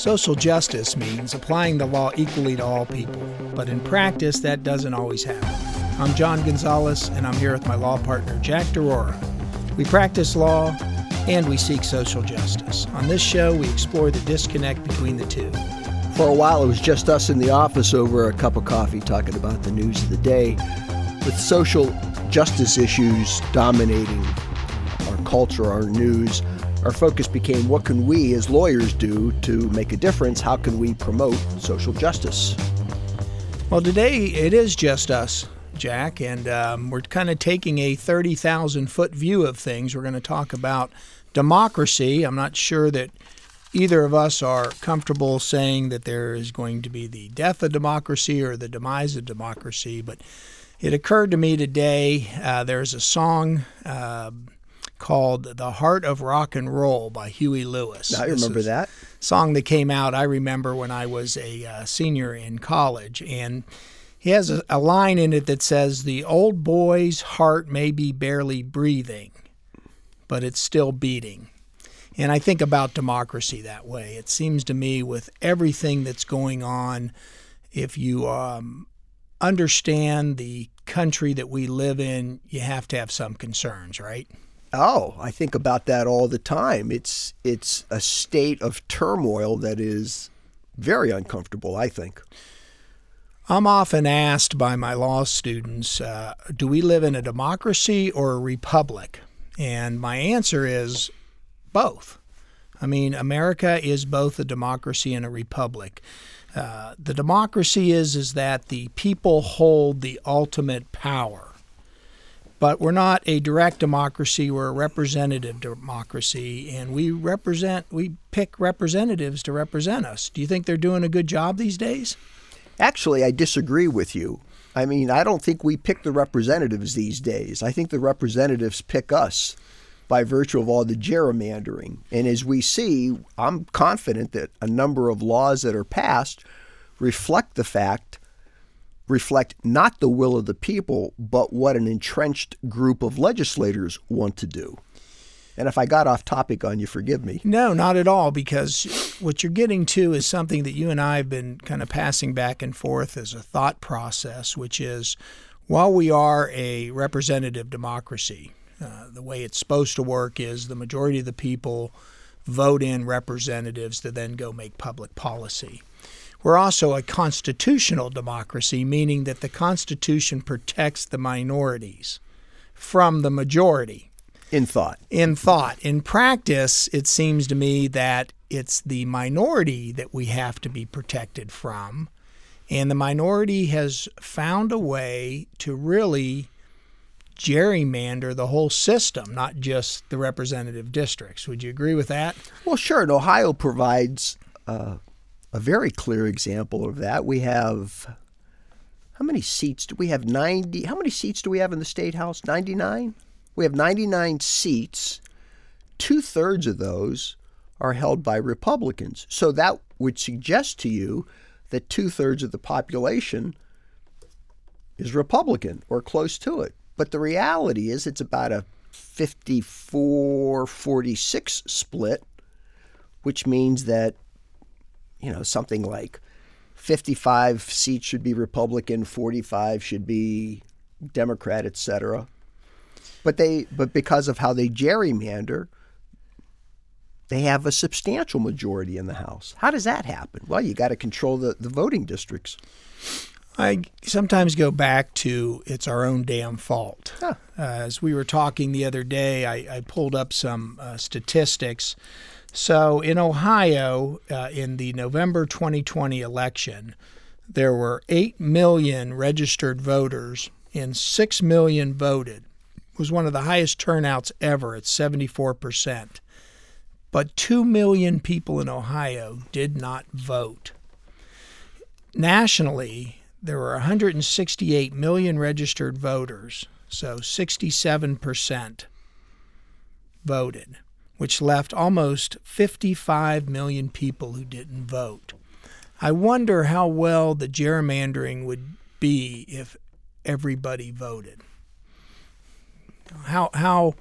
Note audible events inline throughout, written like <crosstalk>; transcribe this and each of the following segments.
Social justice means applying the law equally to all people, but in practice, that doesn't always happen. I'm John Gonzalez, and I'm here with my law partner, Jack D'Aurora. We practice law and we seek social justice. On this show, we explore the disconnect between the two. For a while, it was just us in the office over a cup of coffee talking about the news of the day, with social justice issues dominating our culture, our news our focus became what can we as lawyers do to make a difference? How can we promote social justice? Well, today it is just us, Jack, and um, we're kind of taking a 30,000 foot view of things. We're going to talk about democracy. I'm not sure that either of us are comfortable saying that there is going to be the death of democracy or the demise of democracy, but it occurred to me today uh, there's a song. Uh, called The Heart of Rock and Roll by Huey Lewis. I remember that. Song that came out, I remember when I was a uh, senior in college. And he has a, a line in it that says, The old boy's heart may be barely breathing, but it's still beating. And I think about democracy that way. It seems to me, with everything that's going on, if you um, understand the country that we live in, you have to have some concerns, right? Oh, I think about that all the time. It's it's a state of turmoil that is very uncomfortable. I think. I'm often asked by my law students, uh, "Do we live in a democracy or a republic?" And my answer is both. I mean, America is both a democracy and a republic. Uh, the democracy is is that the people hold the ultimate power but we're not a direct democracy, we're a representative democracy, and we represent, we pick representatives to represent us. Do you think they're doing a good job these days? Actually, I disagree with you. I mean, I don't think we pick the representatives these days. I think the representatives pick us by virtue of all the gerrymandering. And as we see, I'm confident that a number of laws that are passed reflect the fact reflect not the will of the people, but what an entrenched group of legislators want to do. And if I got off topic on you, forgive me. No, not at all, because what you're getting to is something that you and I have been kind of passing back and forth as a thought process, which is while we are a representative democracy, uh, the way it's supposed to work is the majority of the people vote in representatives to then go make public policy. We're also a constitutional democracy, meaning that the Constitution protects the minorities from the majority. In thought. In thought. In practice, it seems to me that it's the minority that we have to be protected from. And the minority has found a way to really gerrymander the whole system, not just the representative districts. Would you agree with that? Well, sure. And Ohio provides uh, a very clear example of that. We have how many seats do we have? 90. How many seats do we have in the state house? 99? We have 99 seats. Two thirds of those are held by Republicans. So that would suggest to you that two thirds of the population is Republican or close to it. But the reality is it's about a 54 46 split, which means that you know, something like 55 seats should be Republican, 45 should be Democrat, et cetera. But they, but because of how they gerrymander, they have a substantial majority in the House. How does that happen? Well, you got to control the, the voting districts. I sometimes go back to it's our own damn fault. Huh. Uh, as we were talking the other day, I, I pulled up some uh, statistics so in Ohio, uh, in the November 2020 election, there were 8 million registered voters and 6 million voted. It was one of the highest turnouts ever at 74%. But 2 million people in Ohio did not vote. Nationally, there were 168 million registered voters, so 67% voted which left almost 55 million people who didn't vote. I wonder how well the gerrymandering would be if everybody voted. How how,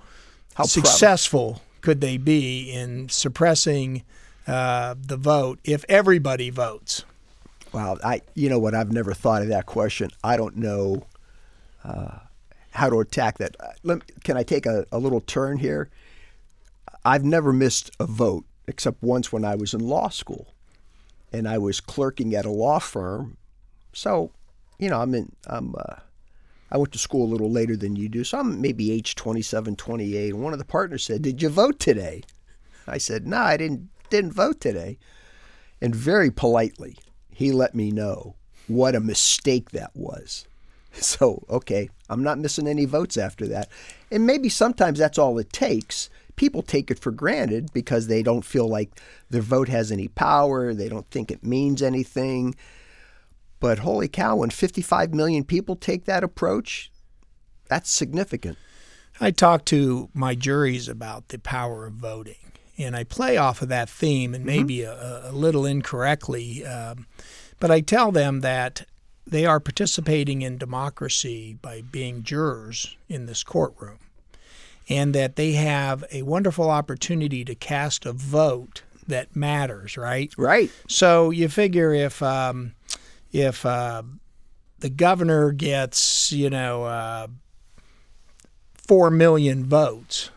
how successful could they be in suppressing uh, the vote if everybody votes? Wow, I you know what? I've never thought of that question. I don't know uh, how to attack that. Uh, let, can I take a, a little turn here? I've never missed a vote except once when I was in law school, and I was clerking at a law firm. So, you know, I'm in. I'm. Uh, I went to school a little later than you do, so I'm maybe age 27, 28. And one of the partners said, "Did you vote today?" I said, "No, I didn't. Didn't vote today." And very politely, he let me know what a mistake that was. <laughs> So, okay, I'm not missing any votes after that. And maybe sometimes that's all it takes. People take it for granted because they don't feel like their vote has any power, they don't think it means anything. But holy cow, when 55 million people take that approach, that's significant. I talk to my juries about the power of voting, and I play off of that theme, and maybe mm-hmm. a, a, little incorrectly, um, but I tell them that they are participating in democracy by being jurors in this courtroom, and that they have a wonderful opportunity to cast a vote that matters, right? Right. So you figure if um, if uh, the governor gets, you know, uh, four million votes,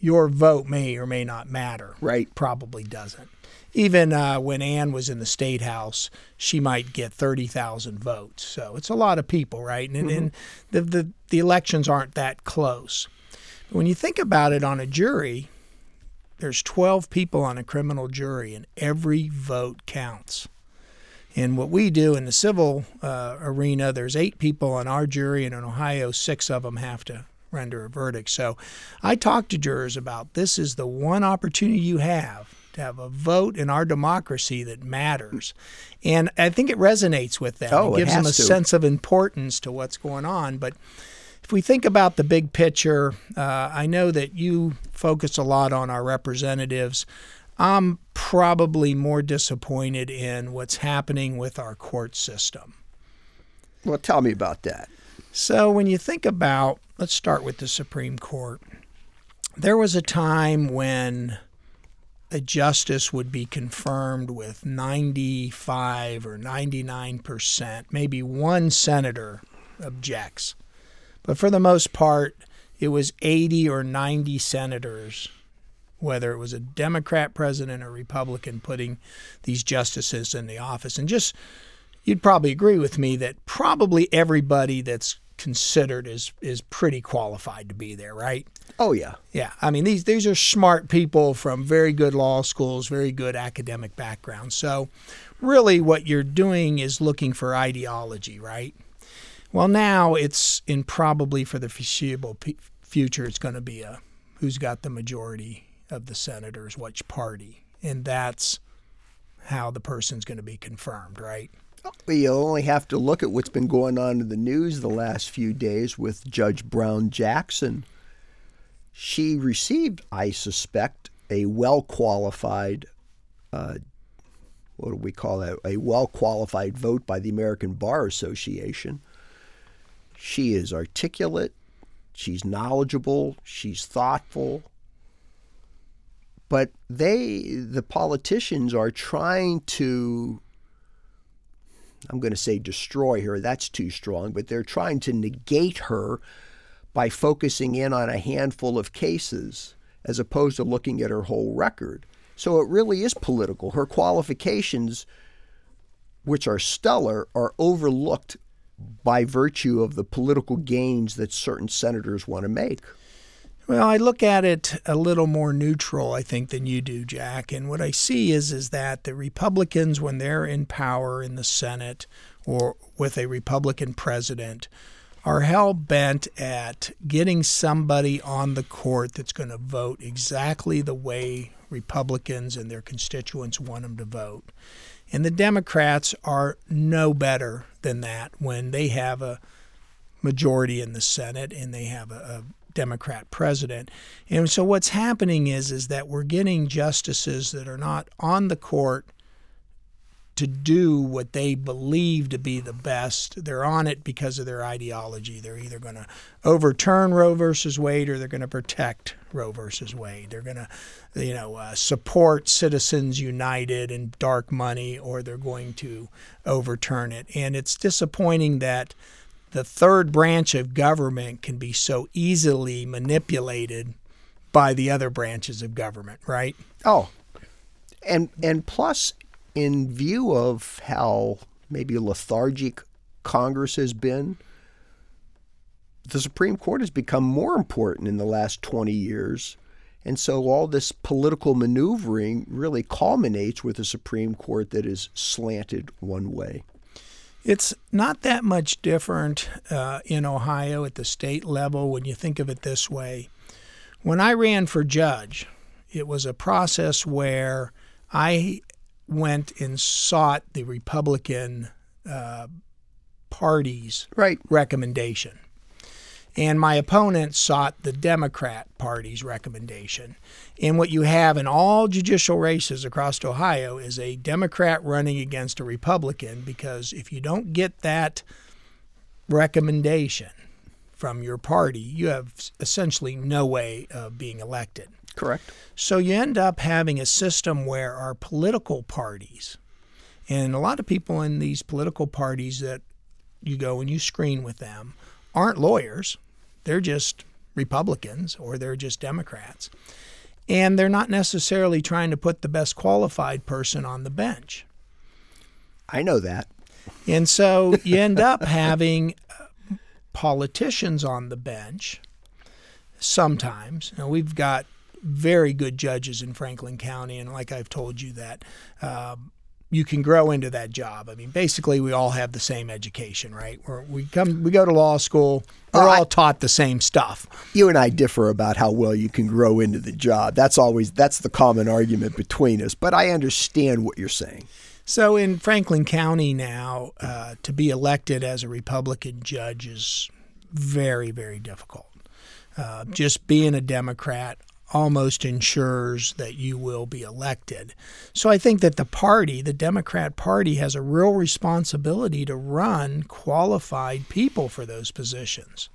your vote may or may not matter. Right. Probably doesn't even uh, when Ann was in the state house, she might get thirty thousand votes. So it's a lot of people, right? And, mm-hmm. and the, the the elections aren't that close. When you think about it, on a jury, there's twelve people on a criminal jury, and every vote counts. And what we do in the civil uh, arena, there's eight people on our jury, and in Ohio, six of them have to render a verdict. So I talk to jurors about this is the one opportunity you have to have a vote in our democracy that matters. And I think it resonates with them. Oh, it gives it them a to. sense of importance to what's going on. But if we think about the big picture, uh, I know that you focus a lot on our representatives. I'm probably more disappointed in what's happening with our court system. Well, tell me about that. So, when you think about, let's start with the Supreme Court. There was a time when a justice would be confirmed with 95 or 99 percent. Maybe one senator objects. But for the most part, it was 80 or 90 senators, whether it was a Democrat president or Republican, putting these justices in the office. And just, you'd probably agree with me that probably everybody that's considered is is pretty qualified to be there, right? Oh yeah. Yeah. I mean these these are smart people from very good law schools, very good academic backgrounds. So really what you're doing is looking for ideology, right? Well, now it's in probably for the foreseeable future it's going to be a who's got the majority of the senators, which party. And that's how the person's going to be confirmed, right? You only have to look at what's been going on in the news the last few days with Judge Brown Jackson. She received, I suspect, a well qualified, uh, what do we call that? A well qualified vote by the American Bar Association. She is articulate, she's knowledgeable, she's thoughtful. But they, the politicians, are trying to I'm going to say destroy her, that's too strong, but they're trying to negate her by focusing in on a handful of cases as opposed to looking at her whole record. So it really is political. Her qualifications, which are stellar, are overlooked by virtue of the political gains that certain senators want to make. Well, I look at it a little more neutral, I think, than you do, Jack. And what I see is is that the Republicans, when they're in power in the Senate or with a Republican president, are hell bent at getting somebody on the court that's going to vote exactly the way Republicans and their constituents want them to vote. And the Democrats are no better than that when they have a majority in the Senate and they have a, a Democrat president. And so what's happening is is that we're getting justices that are not on the court to do what they believe to be the best. They're on it because of their ideology. They're either going to overturn Roe versus Wade or they're going to protect Roe versus Wade. They're going to, you know, uh, support Citizens United and dark money or they're going to overturn it. And it's disappointing that the third branch of government can be so easily manipulated by the other branches of government, right? Oh, and and plus, in view of how maybe lethargic Congress has been, the Supreme Court has become more important in the last 20 years. And so all this political maneuvering really culminates with a Supreme Court that is slanted one way. It's not that much different uh, in Ohio at the state level when you think of it this way. When I ran for judge, it was a process where I went and sought the Republican uh, Party's right. recommendation. And my opponent sought the Democrat Party's recommendation. And what you have in all judicial races across Ohio is a Democrat running against a Republican because if you don't get that recommendation from your party, you have essentially no way of being elected. Correct. So you end up having a system where our political parties, and a lot of people in these political parties that you go and you screen with them, aren't lawyers. They're just Republicans or they're just Democrats. And they're not necessarily trying to put the best qualified person on the bench. I know that. And so you end up <laughs> having uh, politicians on the bench sometimes. Now, we've got very good judges in Franklin County, and like I've told you that um, you can grow into that job. I mean, basically, we all have the same education, right? We're, we come, we go to law school. We're all taught the same stuff. You and I differ about how well you can grow into the job. That's always that's the common argument between us. But I understand what you're saying. So in Franklin County now, uh, to be elected as a Republican judge is very, very difficult. Uh, just being a Democrat almost ensures that you will be elected. So I think that the party, the Democrat Party, has a real responsibility to run qualified people for those positions.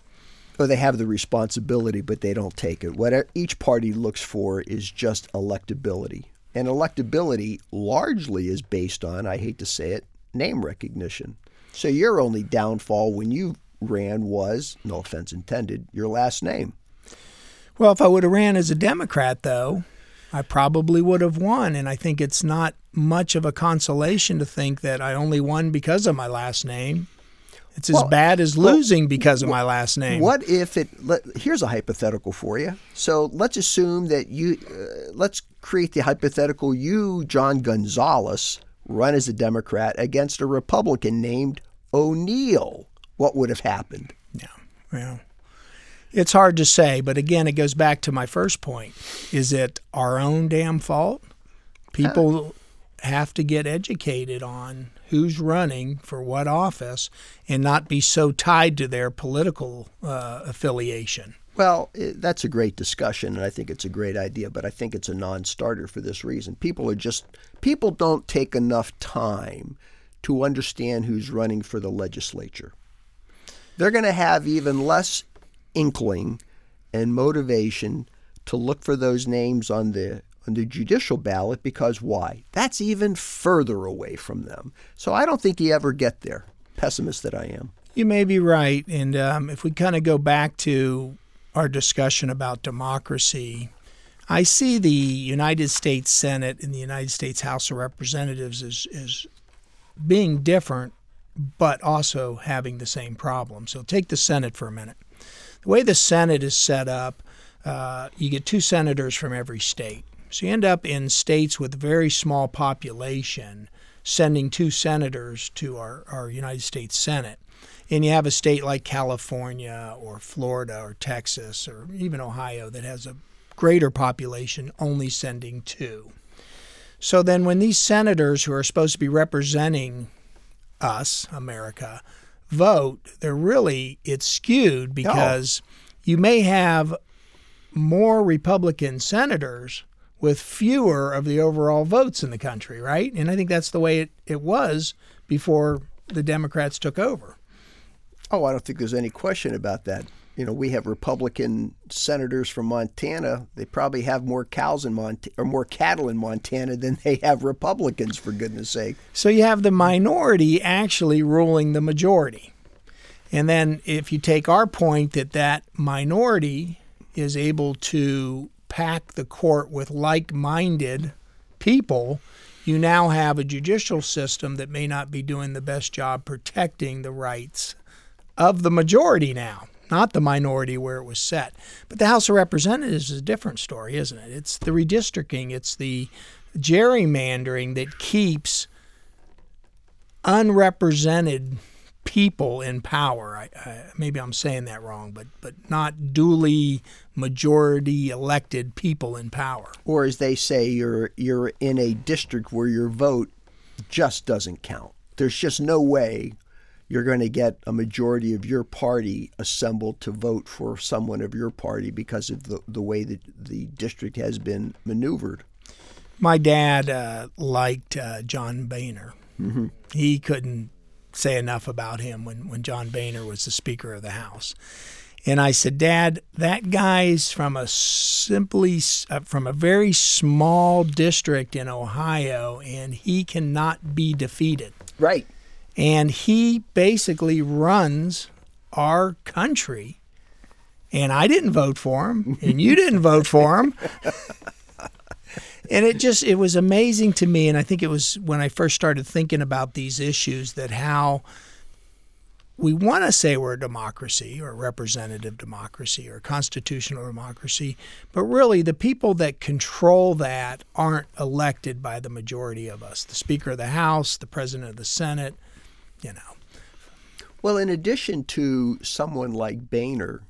Well, they have the responsibility, but they don't take it. What each party looks for is just electability. And electability largely is based on, I hate to say it, name recognition. So your only downfall when you ran was, no offense intended, your last name. Well, if I would have ran as a Democrat, though, I probably would have won. And I think it's not much of a consolation to think that I only won because of my last name. It's as well, bad as losing well, because of my last name. What if it? Let, here's a hypothetical for you. So let's assume that you. Uh, let's create the hypothetical. You, John Gonzalez, run as a Democrat against a Republican named O'Neill. What would have happened? Yeah. Well, it's hard to say, but again, it goes back to my first point. Is it our own damn fault? People have to get educated on who's running for what office and not be so tied to their political uh, affiliation. Well, that's a great discussion, and I think it's a great idea, but I think it's a non starter for this reason. People are just, people don't take enough time to understand who's running for the legislature. They're going to have even less inkling and motivation to look for those names on the on the judicial ballot because why? That's even further away from them. So I don't think you ever get there. Pessimist that I am. You may be right, and um, if we kind of go back to our discussion about democracy, I see the United States Senate and the United States House of Representatives as, as being different, but also having the same problem. So take the Senate for a minute. The way the Senate is set up, uh, you get two senators from every state. So you end up in states with very small population sending two senators to our, our United States Senate. And you have a state like California or Florida or Texas or even Ohio that has a greater population only sending two. So then, when these senators who are supposed to be representing us, America, vote, they're really it's skewed because you may have more Republican senators with fewer of the overall votes in the country, right? And I think that's the way it, it was before the Democrats took over. Oh, I don't think there's any question about that. You know, we have Republican senators from Montana. They probably have more cows in Montana or more cattle in Montana than they have Republicans, for goodness sake. So you have the minority actually ruling the majority. And then if you take our point that that minority is able to pack the court with like-minded people, you now have a judicial system that may not be doing the best job protecting the rights of the majority now, not the minority where it was set. But the House of Representatives is a different story, isn't it? It's the redistricting, it's the gerrymandering that keeps unrepresented people in power. I, I, maybe I'm saying that wrong, but but not duly majority elected people in power. Or as they say, you're you're in a district where your vote just doesn't count. There's just no way you're going to get a majority of your party assembled to vote for someone of your party because of the, the way that the district has been maneuvered. My dad uh, liked uh, John Boehner. Mm-hmm. He couldn't say enough about him when, when John Boehner was the Speaker of the House. And I said, Dad, that guy's from a simply uh, from a very small district in Ohio, and he cannot be defeated. Right. And he basically runs our country. And I didn't vote for him, and you didn't vote for him. and it just it was amazing to me and i think it was when i first started thinking about these issues that how we want to say we're a democracy or representative democracy or constitutional democracy but really the people that control that aren't elected by the majority of us the speaker of the house the president of the senate you know well in addition to someone like boehner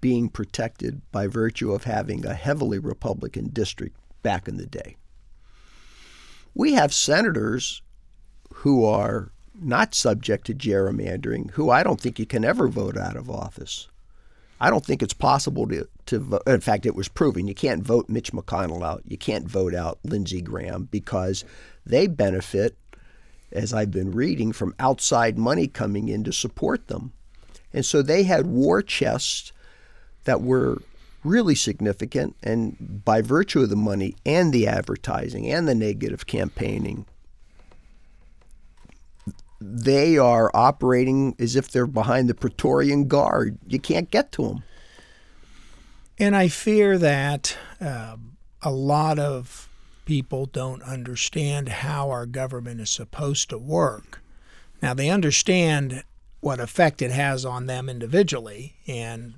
being protected by virtue of having a heavily Republican district back in the day. We have senators who are not subject to gerrymandering, who I don't think you can ever vote out of office. I don't think it's possible to, to vote. In fact, it was proven you can't vote Mitch McConnell out. You can't vote out Lindsey Graham because they benefit, as I've been reading, from outside money coming in to support them. And so they had war chests that were really significant. And by virtue of the money and the advertising and the negative campaigning, they are operating as if they're behind the Praetorian Guard. You can't get to them. And I fear that uh, a lot of people don't understand how our government is supposed to work. Now, they understand what effect it has on them individually, and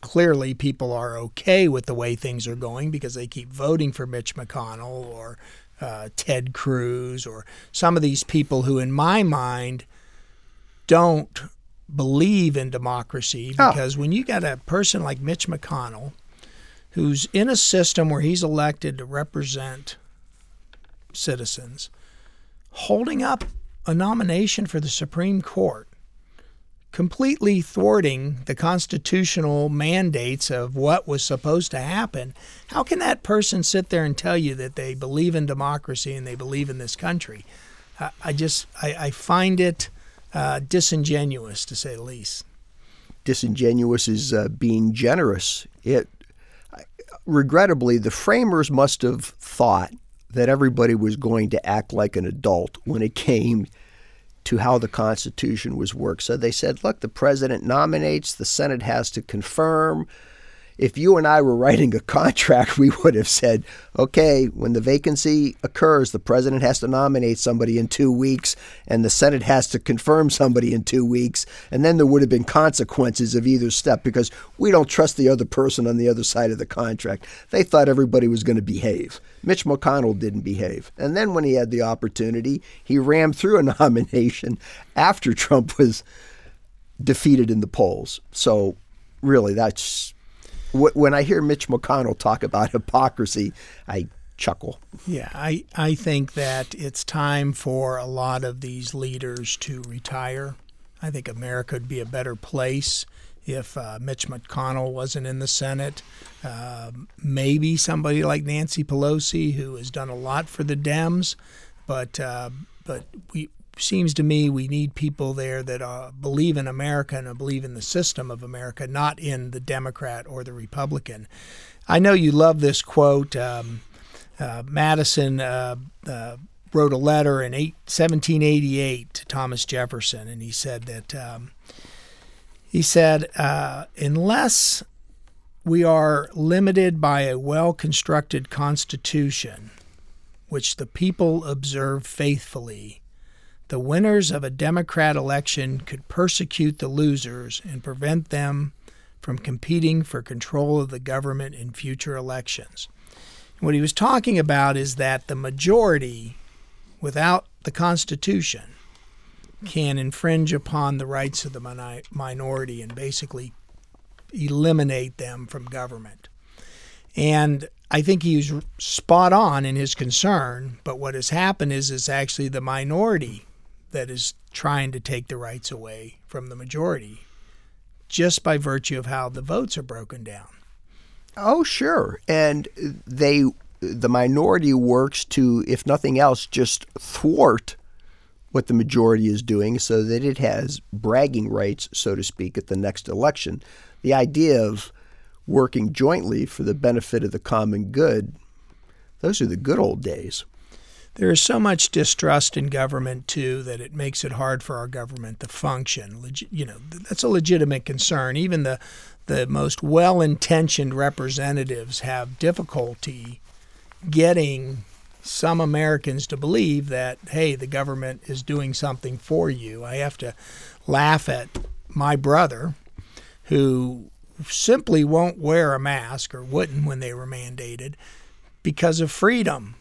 clearly people are okay with the way things are going because they keep voting for Mitch McConnell or uh, Ted Cruz or some of these people who, in my mind, don't believe in democracy oh. because oh. when you got a person like Mitch McConnell who's in a system where he's elected to represent citizens holding up a nomination for the Supreme Court completely thwarting the constitutional mandates of what was supposed to happen, how can that person sit there and tell you that they believe in democracy and they believe in this country? I, I just I, I, find it uh, disingenuous to say the least. Disingenuous is uh, being generous. It regrettably the framers must have thought that everybody was going to act like an adult when it came to how the Constitution was worked. So they said, look, the president nominates, the Senate has to confirm, if you and I were writing a <laughs> contract, we would have said, okay, when the vacancy occurs, the president has to nominate somebody in two weeks, and the Senate has to confirm somebody in two weeks. And then there would have been consequences of either step because we don't trust the other person on the other side of the contract. They thought everybody was going to behave. Mitch McConnell didn't behave. And then when he had the opportunity, he rammed through a <laughs> nomination after Trump was defeated in the polls. So, really, that's when I hear Mitch McConnell talk about <laughs> hypocrisy, I chuckle. Yeah, I, I think that it's time for a lot of these leaders to retire. I think America would be a better place if uh, Mitch McConnell wasn't in the Senate. Uh, maybe somebody like Nancy Pelosi, who has done a lot for the Dems, but uh, but we seems to me we need people there that uh, believe in America and believe in the system of America, not in the Democrat or the Republican. I know you love this quote. Um, uh, Madison uh, uh, wrote a letter in eight, 1788 to Thomas Jefferson, and he said that um, he said uh, unless we are limited by a well-constructed constitution, which the people observe faithfully, the winners of a Democrat election could persecute the losers and prevent them from competing for control of the government in future elections. What he was talking about is that the majority, without the Constitution, can infringe upon the rights of the minority and basically eliminate them from government. And I think he's spot on in his concern, but what has happened is it's actually the minority that is trying to take the rights away from the majority just by virtue of how the votes are broken down. Oh, sure. And they the minority works to if nothing else just thwart what the majority is doing so that it has bragging rights, so to speak, at the next election. The idea of working jointly for the benefit of the common good, those are the good old days. There is so much distrust in government too that it makes it hard for our government to function. You know, that's a legitimate concern. Even the the most well-intentioned representatives have difficulty getting some Americans to believe that hey, the government is doing something for you. I have to laugh at my brother who simply won't wear a mask or wouldn't when they were mandated because of freedom.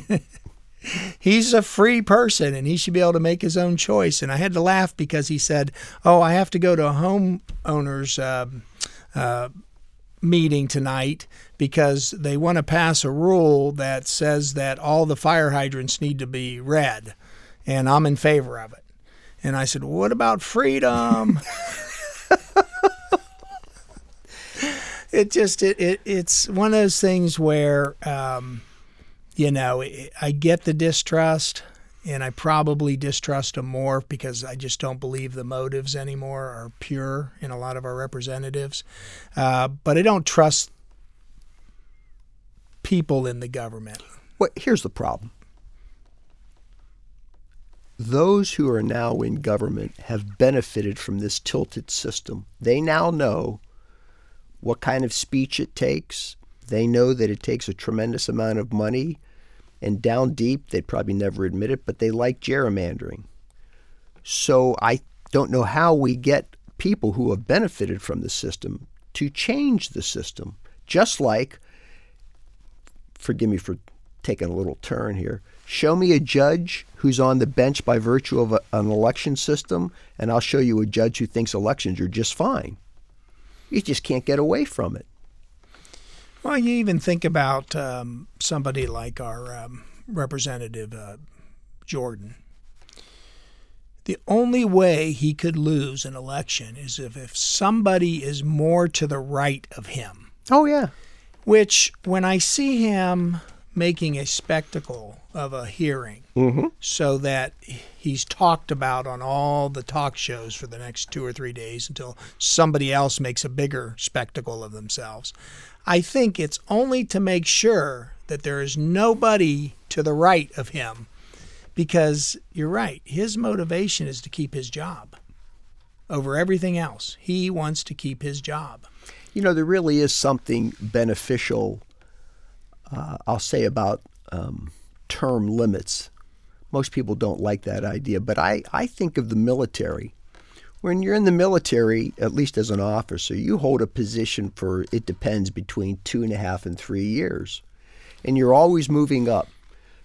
<laughs> He's a free person and he should be able to make his own choice. And I had to laugh because he said, Oh, I have to go to a homeowner's uh, uh, meeting tonight because they want to pass a rule that says that all the fire hydrants need to be red. And I'm in favor of it. And I said, What about freedom? <laughs> it just it, it it's one of those things where um, you know I get the distrust and I probably distrust them more because I just don't believe the motives anymore are pure in a lot of our representatives. Uh, but I don't trust people in the government. Well, here's the problem. Those who are now in government have benefited from this tilted system. They now know what kind of speech it takes. They know that it takes a tremendous amount of money. And down deep, they'd probably never admit it, but they like gerrymandering. So I don't know how we get people who have benefited from the system to change the system. Just like, forgive me for taking a little turn here, show me a judge who's on the bench by virtue of a, an election system, and I'll show you a judge who thinks elections are just fine. You just can't get away from it. Well, you even think about um, somebody like our um, representative uh, Jordan. The only way he could lose an election is if, if somebody is more to the right of him. Oh, yeah. Which, when I see him making a spectacle of a hearing mm-hmm. so that he's talked about on all the talk shows for the next two or three days until somebody else makes a bigger spectacle of themselves. I think it's only to make sure that there is nobody to the right of him because you're right, his motivation is to keep his job over everything else. He wants to keep his job. You know, there really is something beneficial uh, I'll say about um, term limits. Most people don't like that idea, but I, I think of the military. When you're in the military, at least as an officer, you hold a position for, it depends, between two and a half and three years. And you're always moving up.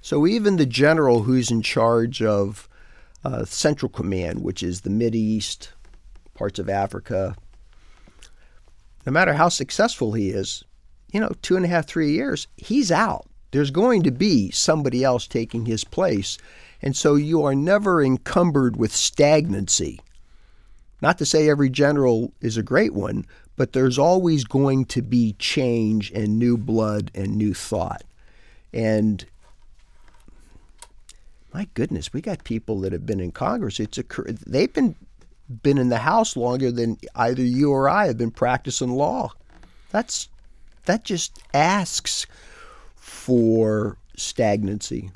So even the general who's in charge of uh, Central Command, which is the Mid East, parts of Africa, no matter how successful he is, you know, two and a half, three years, he's out. There's going to be somebody else taking his place. And so you are never encumbered with stagnancy Not to say every general is a great one, but there's always going to be change and new blood and new thought. And my goodness, we got people that have been in Congress. It's a they've been been in the House longer than either you or I have been practicing law. That's that just asks for stagnancy.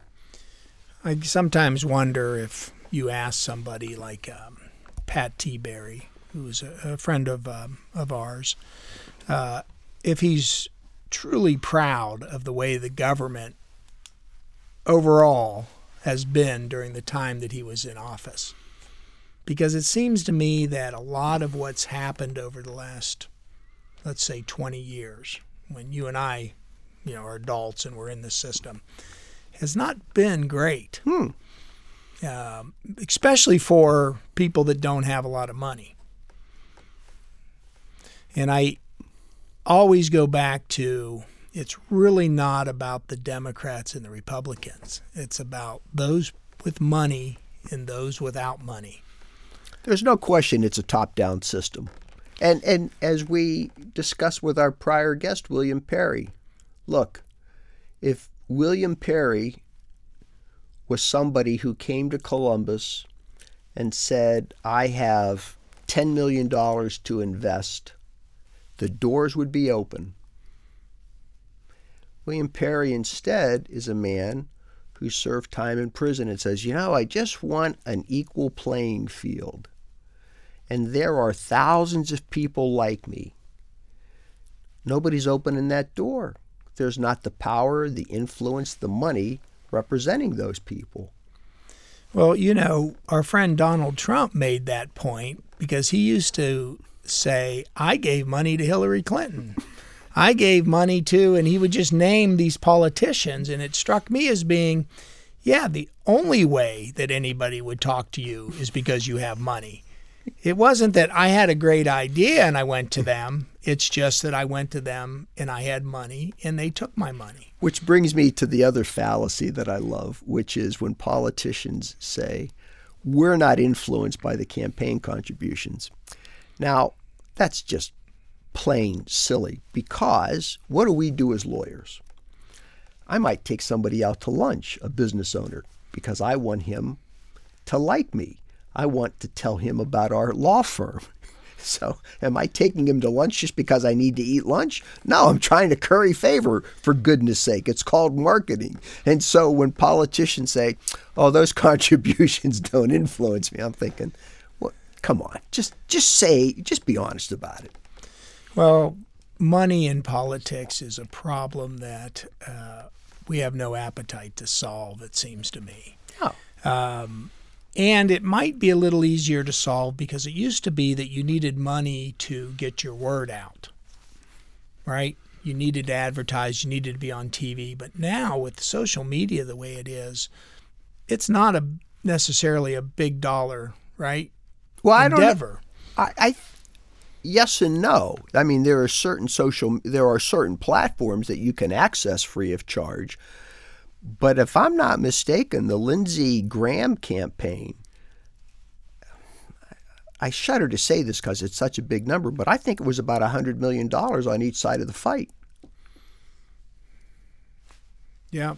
I sometimes wonder if you ask somebody like um, Pat Tiberi, who's a, a friend of um, of ours, uh, if he's truly proud of the way the government overall has been during the time that he was in office. Because it seems to me that a lot of what's happened over the last, let's say, 20 years, when you and I, you know, are adults and we're in the system, has not been great. Hmm. Um, especially for people that don't have a lot of money. And I always go back to it's really not about the Democrats and the Republicans. It's about those with money and those without money. There's no question it's a top-down system. And and as we discussed with our prior guest William Perry, look, if William Perry was somebody who came to Columbus and said, "I have 10 million dollars to invest." The doors would be open William Perry instead is a man who served time in prison and says, You know, I just want an equal playing field. And there are thousands of people like me. Nobody's opening that door. There's not the power, the influence, the money representing those people. Well, you know, our friend Donald Trump made that point because he used to say, I gave money to Hillary Clinton. I gave money to, and he would just name these politicians. And it struck me as being, yeah, the only way that anybody would talk to you is because you have money. It wasn't that I had a great idea and I went to them. It's just that I went to them and I had money and they took my money. Which brings me to the other fallacy that I love, which is when politicians say, we're not influenced by the campaign contributions. Now, that's just plain silly because what do we do as lawyers? I might take somebody out to lunch, a business owner, because I want him to like me. I want to tell him about our law firm. <laughs> So, am I taking him to lunch just because I need to eat lunch? No, I'm trying to curry favor, for goodness sake. It's called marketing. And so, when politicians say, oh, those <laughs> contributions don't influence me, I'm thinking, well, come on, just, just say, just be honest about it. Well, money in politics is a problem that uh, we have no appetite to solve, it seems to me. Oh. Um, and it might be a little easier to solve because it used to be that you needed money to get your word out, right? You needed to advertise, you needed to be on TV. But now, with social media the way it is, it's not a necessarily a big dollar, right? Well, I Endeavor. don't. Ever. I, I yes and no. I mean, there are certain social, there are certain platforms that you can access free of charge. But if I'm not mistaken, the Lindsey Graham campaign, I shudder to say this because it's such a big number, but I think it was about $100 million on each side of the fight. Yeah.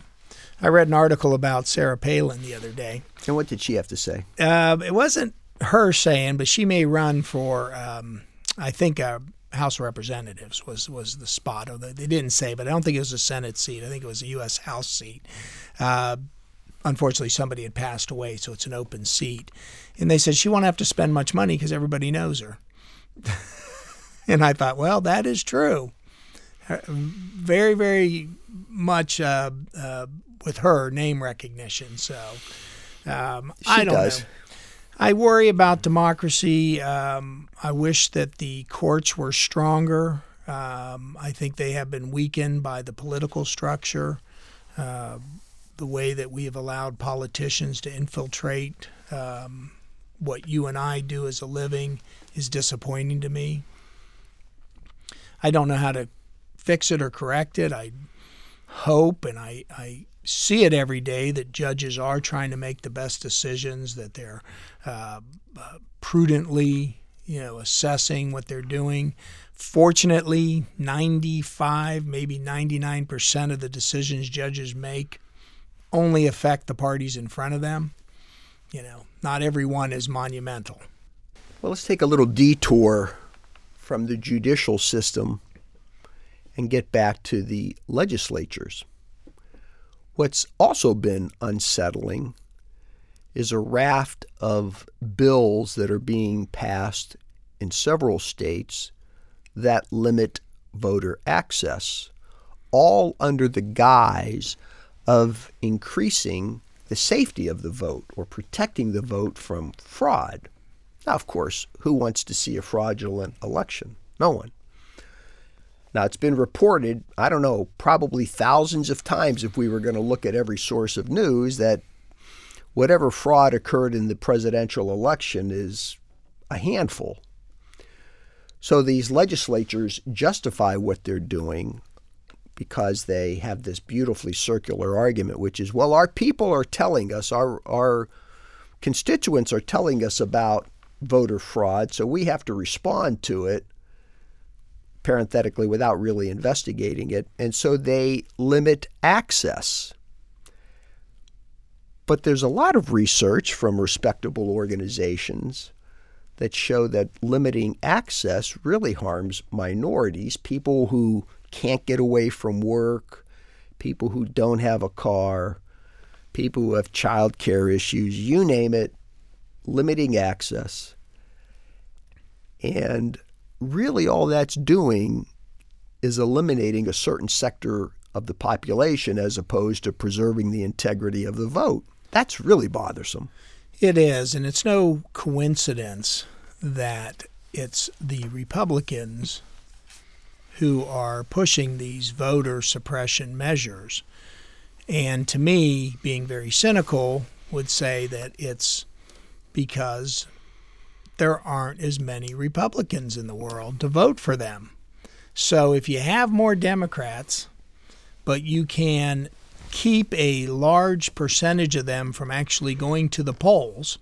I read an article about Sarah Palin the other day. And what did she have to say? Uh, it wasn't her saying, but she may run for um, I think uh, House of Representatives was was the spot. Or they didn't say, but I don't think it was a Senate seat. I think it was a U.S. House seat. Uh, unfortunately, somebody had passed away, so it's an open seat. And they said she won't have to spend much money because everybody knows her. <laughs> and I thought, well, that is true. Very, very much uh, uh, with her name recognition. So um, I don't does. know. I worry about democracy. Um, I wish that the courts were stronger. Um, I think they have been weakened by the political structure, uh, the way that we have allowed politicians to infiltrate um, what you and I do as a living is disappointing to me. I don't know how to fix it or correct it. I hope and I, I see it every day that judges are trying to make the best decisions, that they're uh, uh, prudently you know, assessing what they're doing. Fortunately, 95, maybe 99% of the decisions judges make only affect the parties in front of them. You know, not every one is monumental. Well, let's take a little detour from the judicial system and get back to the legislatures. What's also been unsettling is a raft of bills that are being passed in several states that limit voter access, all under the guise of increasing the safety of the vote or protecting the vote from fraud. Now, of course, who wants to see a fraudulent election? No one. Now, it's been reported, I don't know, probably thousands of times if we were going to look at every source of news, that whatever fraud occurred in the presidential election is a handful. So these legislatures justify what they're doing because they have this beautifully circular argument, which is, well, our people are telling us, our, our constituents are telling us about voter fraud, so we have to respond to it, parenthetically, without really investigating it. And so they limit access. But there's a lot of research from respectable organizations that show that limiting access really harms minorities, people who can't get away from work, people who don't have a car, people who have child care issues, you name it, limiting access. And really, all that's doing is eliminating a certain sector of the population as opposed to preserving the integrity of the vote. That's really bothersome. It is, and it's no coincidence that it's the Republicans who are pushing these voter suppression measures. And to me, being very cynical, would say that it's because there aren't as many Republicans in the world to vote for them. So if you have more Democrats, but you can keep a large percentage of them from actually going to the polls,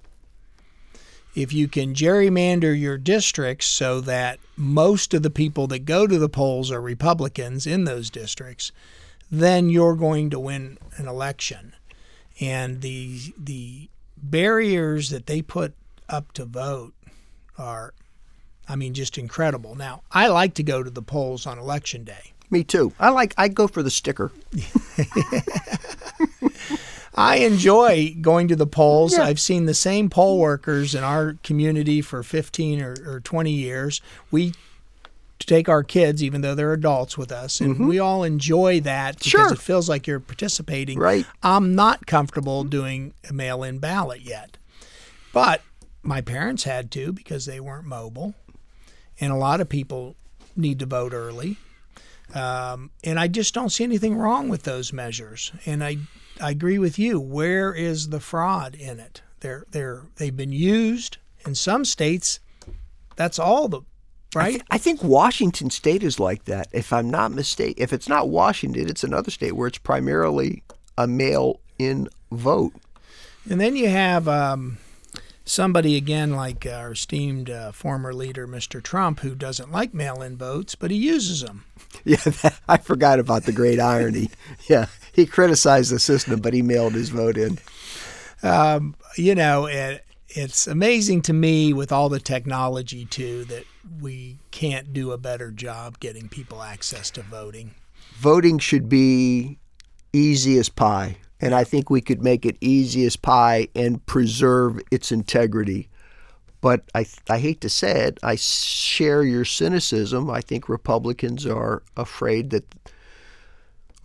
if you can gerrymander your districts so that most of the people that go to the polls are Republicans in those districts, then you're going to win an election. And the the barriers that they put up to vote are I mean just incredible. Now, I like to go to the polls on election day. Me too. I like I go for the sticker. <laughs> I enjoy going to the polls. Yeah. I've seen the same poll workers in our community for 15 or, or 20 years. We take our kids, even though they're adults with us, and mm-hmm. we all enjoy that because sure. it feels like you're participating. Right. I'm not comfortable doing a mail in ballot yet. But my parents had to because they weren't mobile. And a lot of people need to vote early. Um, and I just don't see anything wrong with those measures. And I I agree with you. Where is the fraud in it? They're they're they've been used in some states. That's all the right. I, th- I think Washington State is like that. If I'm not mistaken, if it's not Washington, it's another state where it's primarily a mail-in vote. And then you have um, somebody again like our esteemed uh, former leader, Mr. Trump, who doesn't like mail-in votes, but he uses them. <laughs> Yeah, that, I forgot about the great irony. <laughs> Yeah, he criticized the system, but he mailed his vote in. Um, you know, it, it's amazing to me with all the technology too that we can't do a better job getting people access to voting. Voting should be easy as pie, and I think we could make it easy as pie and preserve its integrity. But I, I hate to say it, I share your cynicism. I think Republicans are afraid that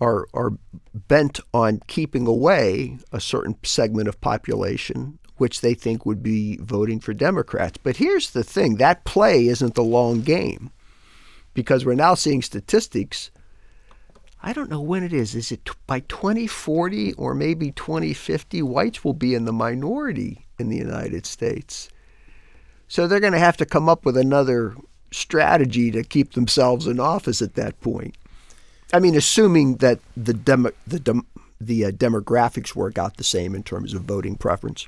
are are bent on keeping away a certain segment of population which they think would be voting for Democrats. But here's the thing, that play isn't the long game. Because we're now seeing statistics I don't know when it is. Is it by 2040 or maybe 2050 whites will be in the minority in the United States. So they're going to have to come up with another strategy to keep themselves in office at that point. I mean, assuming that the demo, the dem, the uh, demographics work out the same in terms of voting preference.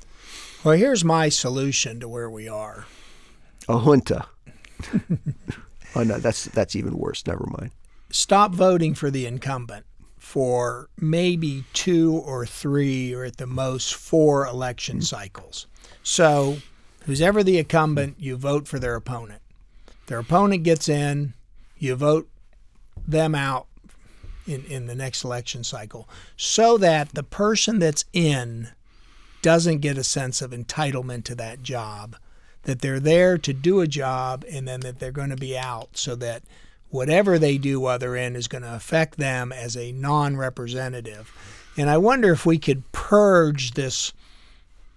Well, here's my solution to where we are. A junta. <laughs> oh no, that's that's even worse. Never mind. Stop voting for the incumbent for maybe two or three or at the most four election cycles. So, who's ever the incumbent, you vote for their opponent. Their opponent gets in, you vote them out in, in the next election cycle so that the person that's in doesn't get a sense of entitlement to that job, that they're there to do a job and then that they're going to be out so that whatever they do they're in is going to affect them as a non representative. And I wonder if we could purge this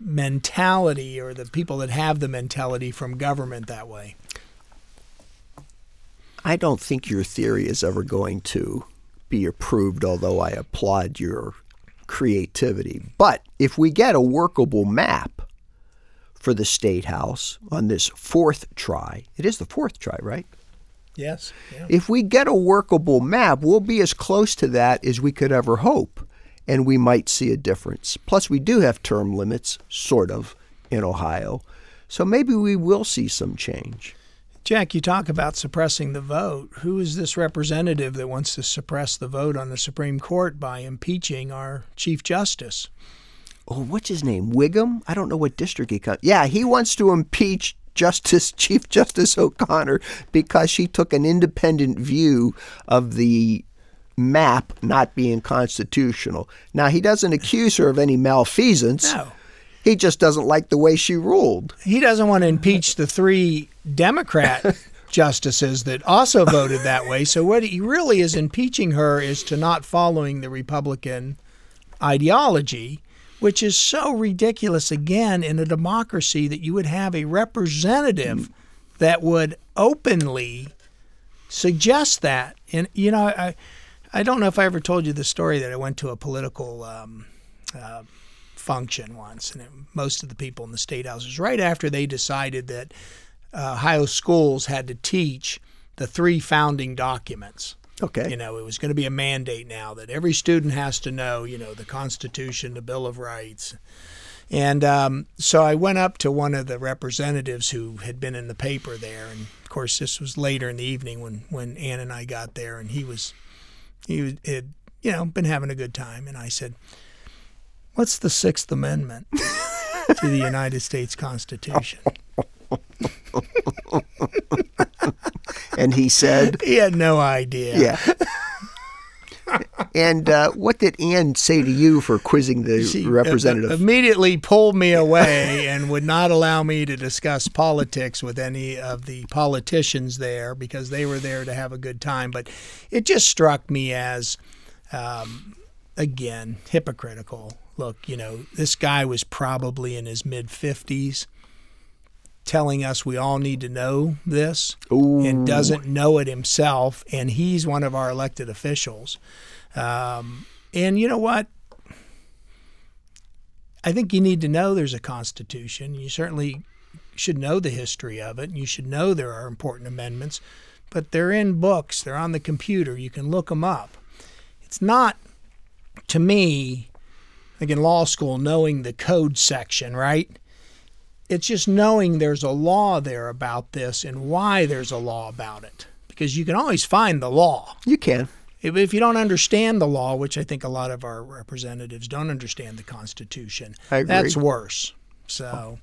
mentality or the people that have the mentality from government that way. I don't think your theory is ever going to be approved, although I applaud your creativity. But if we get a workable map for the State House on this fourth try, it is the fourth try, right? Yes. Yeah. If we get a workable map, we'll be as close to that as we could ever hope, and we might see a difference. Plus, we do have term limits, sort of, in Ohio. So maybe we will see some change. Jack, you talk about suppressing the vote. Who is this representative that wants to suppress the vote on the Supreme Court by impeaching our Chief Justice? Oh, what's his name? Wiggum? I don't know what district he comes. Yeah, he wants to impeach Justice <laughs> Chief Justice O'Connor because she took an independent view of the map not being constitutional. Now he doesn't accuse her of any malfeasance. No. He just doesn't like the way she ruled. He doesn't want to impeach the three Democrat <laughs> justices that also voted that way. So what he really is impeaching her is to not following the Republican ideology, which is so ridiculous again in a democracy that you would have a representative that would openly suggest that. And you know, I I don't know if I ever told you the story that I went to a political um, uh, function once, and it, most of the people in the state houses, right after they decided that uh, Ohio schools had to teach the three founding documents. Okay. You know, it was going to be a mandate now that every student has to know, you know, the Constitution, the Bill of Rights. And um, so I went up to one of the representatives who had been in the paper there, and of course this was later in the evening when when Ann and I got there, and he was he had you know been having a good time, and I said, "What's the Sixth Amendment to the United States Constitution?" <laughs> <laughs> and he said, He had no idea. "Yeah." and uh, what did Ann say to you for quizzing the She representative? uh, immediately pulled me away and would not allow me to discuss politics with any of the politicians there because they were there to have a good time. But it just struck me as, um, again, hypocritical. Look, you know, this guy was probably in his mid 50s telling us we all need to know this and doesn't know it himself, and he's one of our elected officials. Um, and you know what? I think you need to know there's a constitution. You certainly should know the history of it. and You should know there are important amendments, but they're in books, they're on the computer. You can look them up. It's not, to me, like in law school, knowing the code section, right? It's just knowing there's a law there about this and why there's a law about it. Because you can always find the law. you can. If, if you don't understand the law, which I think a lot of our representatives don't understand the Constitution, I agree. that's worse. So,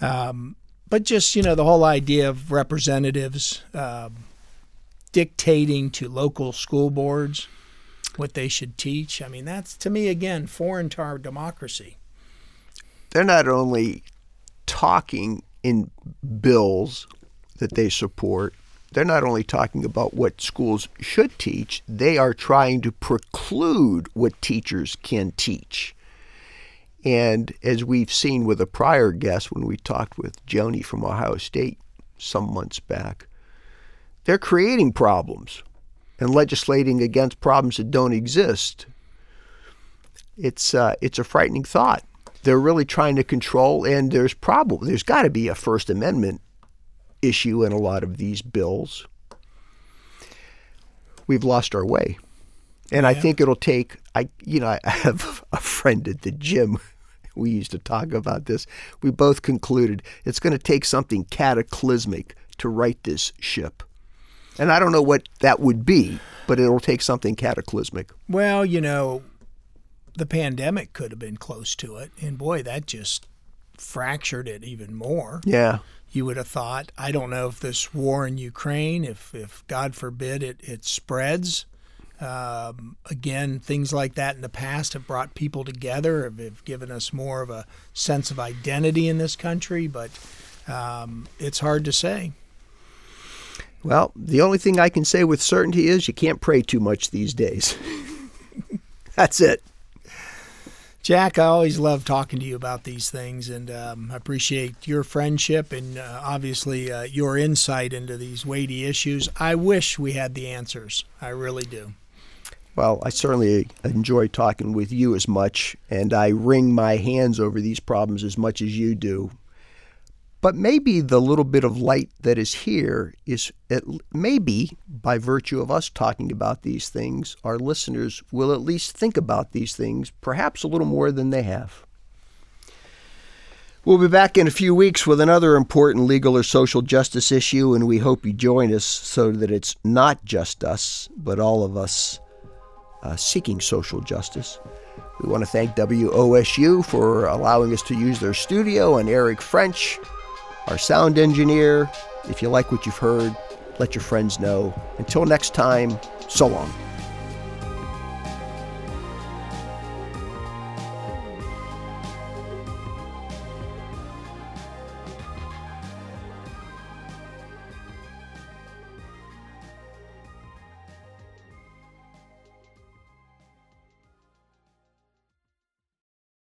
um, but just you know, the whole idea of representatives um, dictating to local school boards what they should teach. I mean, that's to me again foreign to our democracy. they're not only talking in bills that they support, they're not only talking about what schools should teach, they are trying to preclude what teachers can teach. And as we've seen with a prior guest when we talked with Joni from Ohio State some months back, they're creating problems and legislating against problems that don't exist. It's uh, it's a frightening thought. They're really trying to control, and there's problem. There's got to be a First Amendment issue in a lot of these bills. We've lost our way, and I think it'll take. I you know I have <laughs> a friend at the gym <laughs> we used to talk about this. We both concluded it's going to take something cataclysmic to right this ship. And I don't know what that would be, but it'll take something cataclysmic. Well, you know, the pandemic could have been close to it. And boy, that just fractured it even more. Yeah. You would have thought. I don't know if this war in Ukraine, if, if God forbid it, it spreads. Um, again, things like that in the past have brought people together, have, have given us more of a sense of identity in this country, but um, it's hard to say. Well, the only thing I can say with certainty is you can't pray too much these days. <laughs> That's it. Jack, I always love talking to you about these things, and um, I appreciate your friendship and uh, obviously uh, your insight into these weighty issues. I wish we had the answers. I really do. Well, I certainly enjoy talking with you as much, and I wring my hands over these problems as much as you do. But maybe the little bit of light that is here is it, maybe by virtue of us talking about these things, our listeners will at least think about these things perhaps a little more than they have. We'll be back in a few weeks with another important legal or social justice issue, and we hope you join us so that it's not just us, but all of us uh, seeking social justice. We want to thank WOSU for allowing us to use their studio and Eric French our sound engineer. If you like what you've heard, let your friends know. Until next time, so long.